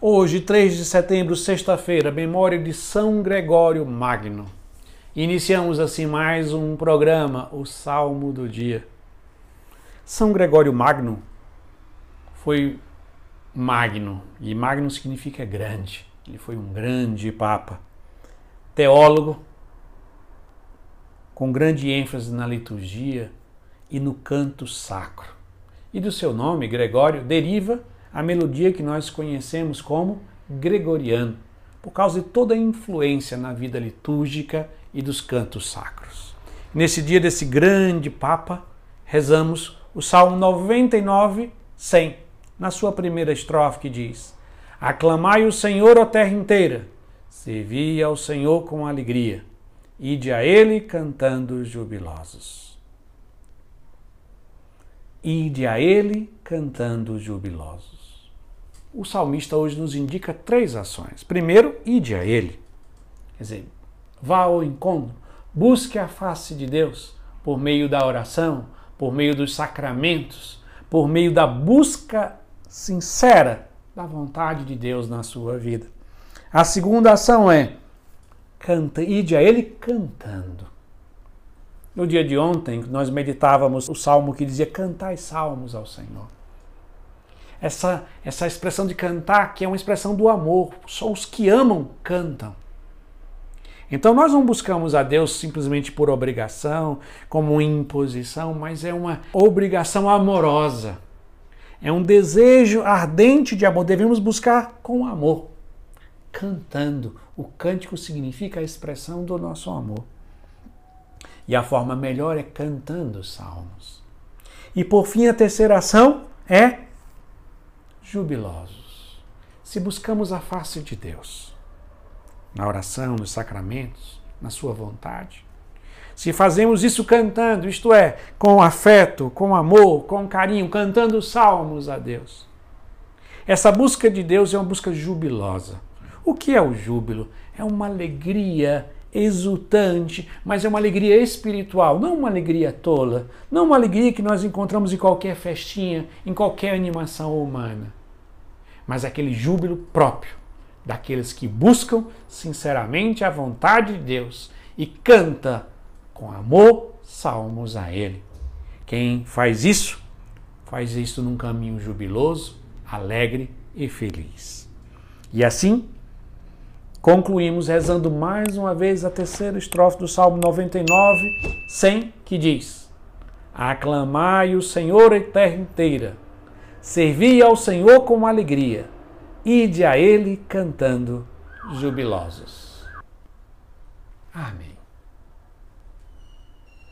Hoje, 3 de setembro, sexta-feira, memória de São Gregório Magno. Iniciamos assim mais um programa, o Salmo do Dia. São Gregório Magno foi magno, e magno significa grande. Ele foi um grande papa, teólogo, com grande ênfase na liturgia e no canto sacro. E do seu nome, Gregório, deriva a melodia que nós conhecemos como gregoriano, por causa de toda a influência na vida litúrgica e dos cantos sacros. Nesse dia desse grande Papa, rezamos o Salmo 99, 100, na sua primeira estrofe que diz: Aclamai o Senhor, ó terra inteira, servi ao Senhor com alegria, ide a Ele cantando jubilosos. Ide a Ele cantando jubilosos o salmista hoje nos indica três ações. Primeiro, ide a Ele. Quer dizer, vá ao encontro, busque a face de Deus por meio da oração, por meio dos sacramentos, por meio da busca sincera da vontade de Deus na sua vida. A segunda ação é canta, ide a Ele cantando. No dia de ontem, nós meditávamos o salmo que dizia: Cantai salmos ao Senhor essa, essa expressão de cantar, que é uma expressão do amor. Só os que amam cantam. Então nós não buscamos a Deus simplesmente por obrigação, como imposição, mas é uma obrigação amorosa. É um desejo ardente de amor. Devemos buscar com amor, cantando. O cântico significa a expressão do nosso amor. E a forma melhor é cantando salmos. E por fim, a terceira ação é jubilosos. Se buscamos a face de Deus, na oração, nos sacramentos, na Sua vontade, se fazemos isso cantando, isto é, com afeto, com amor, com carinho, cantando salmos a Deus. Essa busca de Deus é uma busca jubilosa. O que é o júbilo? É uma alegria exultante, mas é uma alegria espiritual, não uma alegria tola, não uma alegria que nós encontramos em qualquer festinha, em qualquer animação humana mas aquele júbilo próprio daqueles que buscam sinceramente a vontade de Deus e canta com amor salmos a Ele. Quem faz isso, faz isso num caminho jubiloso, alegre e feliz. E assim, concluímos rezando mais uma vez a terceira estrofe do Salmo 99, 100, que diz: Aclamai o Senhor a terra inteira Servi ao Senhor com alegria, ide a Ele cantando jubilosos. Amém.